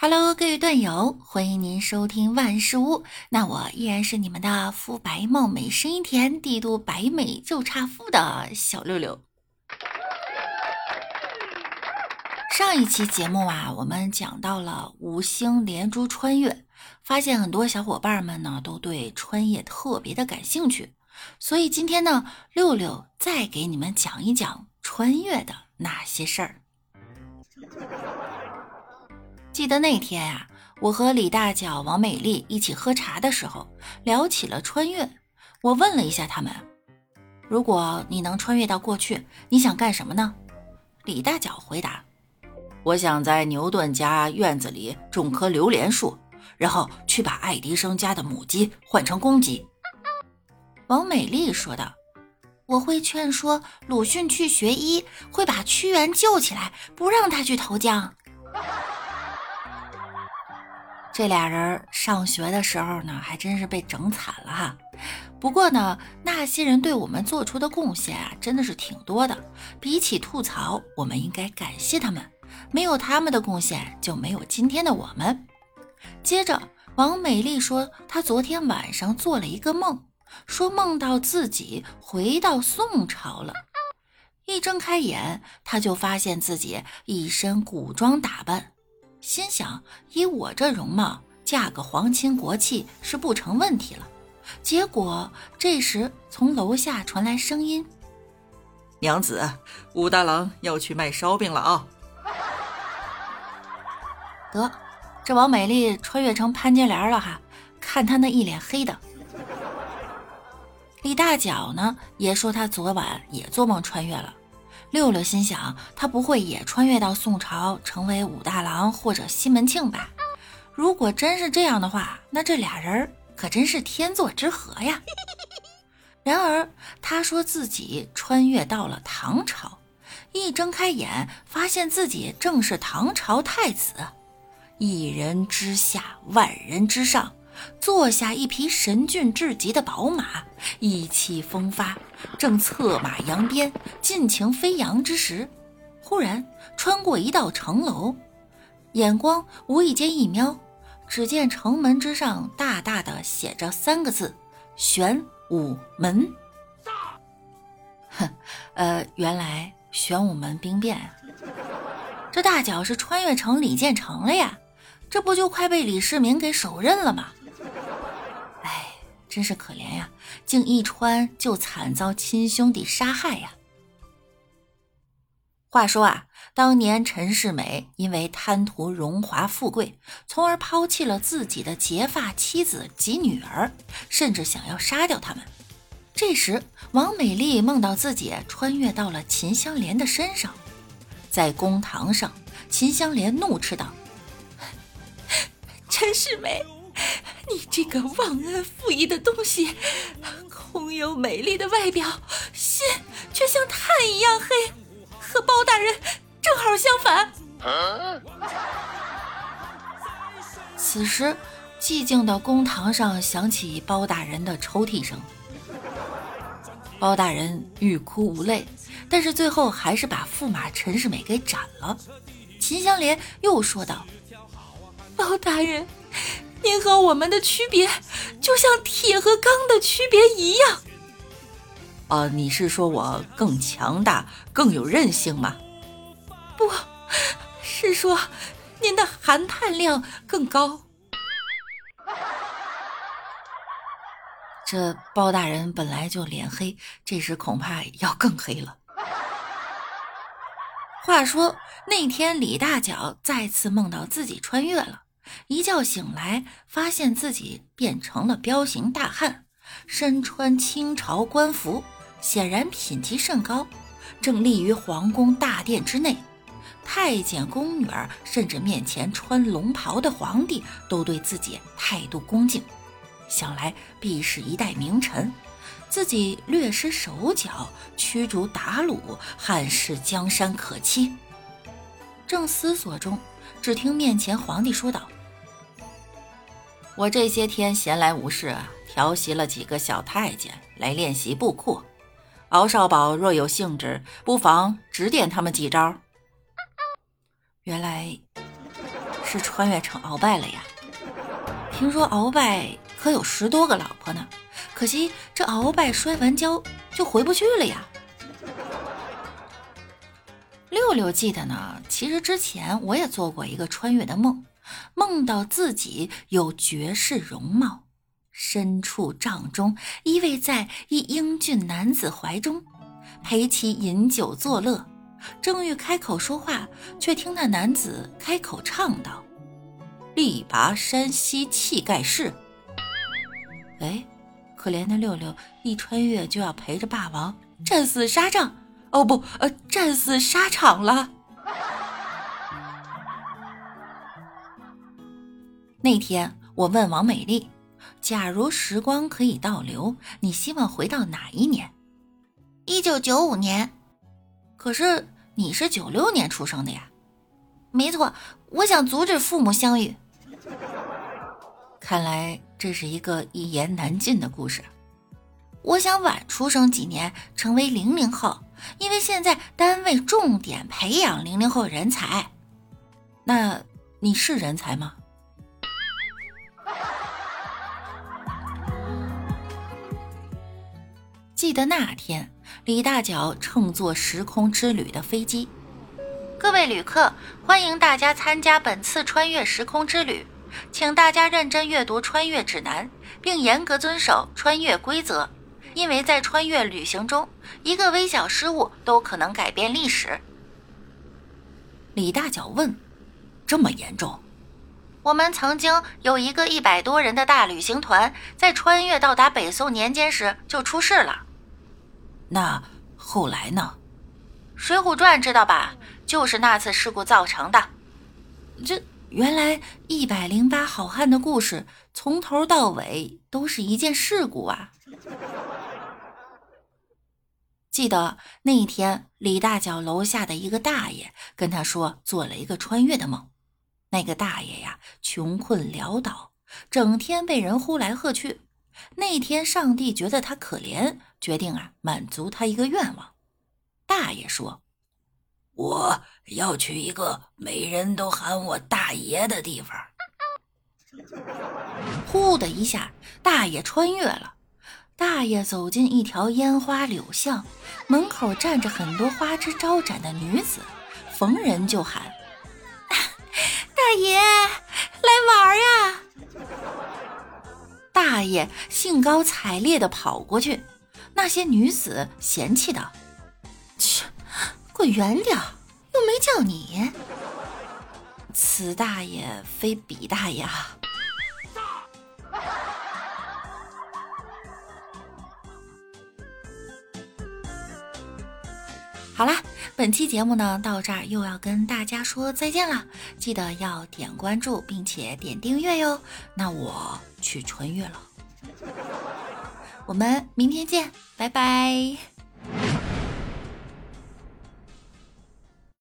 Hello，各位段友，欢迎您收听万事屋。那我依然是你们的肤白貌美、声音甜、帝都白美就差富的小六六。上一期节目啊，我们讲到了五星连珠穿越，发现很多小伙伴们呢都对穿越特别的感兴趣，所以今天呢，六六再给你们讲一讲穿越的那些事儿。记得那天呀，我和李大脚、王美丽一起喝茶的时候，聊起了穿越。我问了一下他们：“如果你能穿越到过去，你想干什么呢？”李大脚回答：“我想在牛顿家院子里种棵榴莲树，然后去把爱迪生家的母鸡换成公鸡。”王美丽说道：“我会劝说鲁迅去学医，会把屈原救起来，不让他去投江。”这俩人上学的时候呢，还真是被整惨了哈。不过呢，那些人对我们做出的贡献啊，真的是挺多的。比起吐槽，我们应该感谢他们。没有他们的贡献，就没有今天的我们。接着，王美丽说，她昨天晚上做了一个梦，说梦到自己回到宋朝了。一睁开眼，她就发现自己一身古装打扮。心想，以我这容貌，嫁个皇亲国戚是不成问题了。结果这时从楼下传来声音：“娘子，武大郎要去卖烧饼了啊！”得，这王美丽穿越成潘金莲了哈！看她那一脸黑的。李大脚呢，也说他昨晚也做梦穿越了。六六心想，他不会也穿越到宋朝，成为武大郎或者西门庆吧？如果真是这样的话，那这俩人可真是天作之合呀！然而，他说自己穿越到了唐朝，一睁开眼，发现自己正是唐朝太子，一人之下，万人之上。坐下一匹神骏至极的宝马，意气风发，正策马扬鞭，尽情飞扬之时，忽然穿过一道城楼，眼光无意间一瞄，只见城门之上大大的写着三个字：“玄武门。”哼，呃，原来玄武门兵变啊！这大脚是穿越成李建成了呀？这不就快被李世民给手刃了吗？真是可怜呀！竟一穿就惨遭亲兄弟杀害呀！话说啊，当年陈世美因为贪图荣华富贵，从而抛弃了自己的结发妻子及女儿，甚至想要杀掉他们。这时，王美丽梦到自己穿越到了秦香莲的身上，在公堂上，秦香莲怒斥道：“ 陈世美！”你这个忘恩负义的东西，空有美丽的外表，心却像炭一样黑，和包大人正好相反。此时，寂静的公堂上响起包大人的抽屉声。包大人欲哭无泪，但是最后还是把驸马陈世美给斩了。秦香莲又说道：“包大人。”您和我们的区别，就像铁和钢的区别一样。哦，你是说我更强大、更有韧性吗？不是说您的含碳量更高。这包大人本来就脸黑，这时恐怕要更黑了。话说那天，李大脚再次梦到自己穿越了。一觉醒来，发现自己变成了彪形大汉，身穿清朝官服，显然品级甚高，正立于皇宫大殿之内。太监宫女儿甚至面前穿龙袍的皇帝都对自己态度恭敬，想来必是一代名臣。自己略施手脚，驱逐鞑虏，汉室江山可期。正思索中，只听面前皇帝说道。我这些天闲来无事，调习了几个小太监来练习布库。敖少保若有兴致，不妨指点他们几招。原来是穿越成鳌拜了呀。听说鳌拜可有十多个老婆呢，可惜这鳌拜摔完跤就回不去了呀。六六记得呢，其实之前我也做过一个穿越的梦，梦到自己有绝世容貌，身处帐中，依偎在一英俊男子怀中，陪其饮酒作乐。正欲开口说话，却听那男子开口唱道。力拔山兮气盖世。哎，可怜的六六一穿越就要陪着霸王战死沙场，哦不，呃，战死沙场了。那天我问王美丽：“假如时光可以倒流，你希望回到哪一年？”一九九五年。可是你是九六年出生的呀。没错，我想阻止父母相遇。看来这是一个一言难尽的故事。我想晚出生几年，成为零零后，因为现在单位重点培养零零后人才。那你是人才吗？记得那天，李大脚乘坐时空之旅的飞机。各位旅客，欢迎大家参加本次穿越时空之旅，请大家认真阅读穿越指南，并严格遵守穿越规则，因为在穿越旅行中，一个微小失误都可能改变历史。李大脚问：“这么严重？”我们曾经有一个一百多人的大旅行团，在穿越到达北宋年间时就出事了。那后来呢？《水浒传》知道吧？就是那次事故造成的。这原来一百零八好汉的故事从头到尾都是一件事故啊！记得那一天，李大脚楼下的一个大爷跟他说做了一个穿越的梦。那个大爷呀，穷困潦倒，整天被人呼来喝去。那天上帝觉得他可怜，决定啊满足他一个愿望。大爷说：“我要去一个每人都喊我大爷的地方。”呼的一下，大爷穿越了。大爷走进一条烟花柳巷，门口站着很多花枝招展的女子，逢人就喊：“ 大爷，来玩呀！”大爷兴高采烈地跑过去，那些女子嫌弃道。切，滚远点！又没叫你。此大爷非彼大爷啊！好啦，本期节目呢到这儿又要跟大家说再见了，记得要点关注并且点订阅哟。那我去穿越了，我们明天见，拜拜。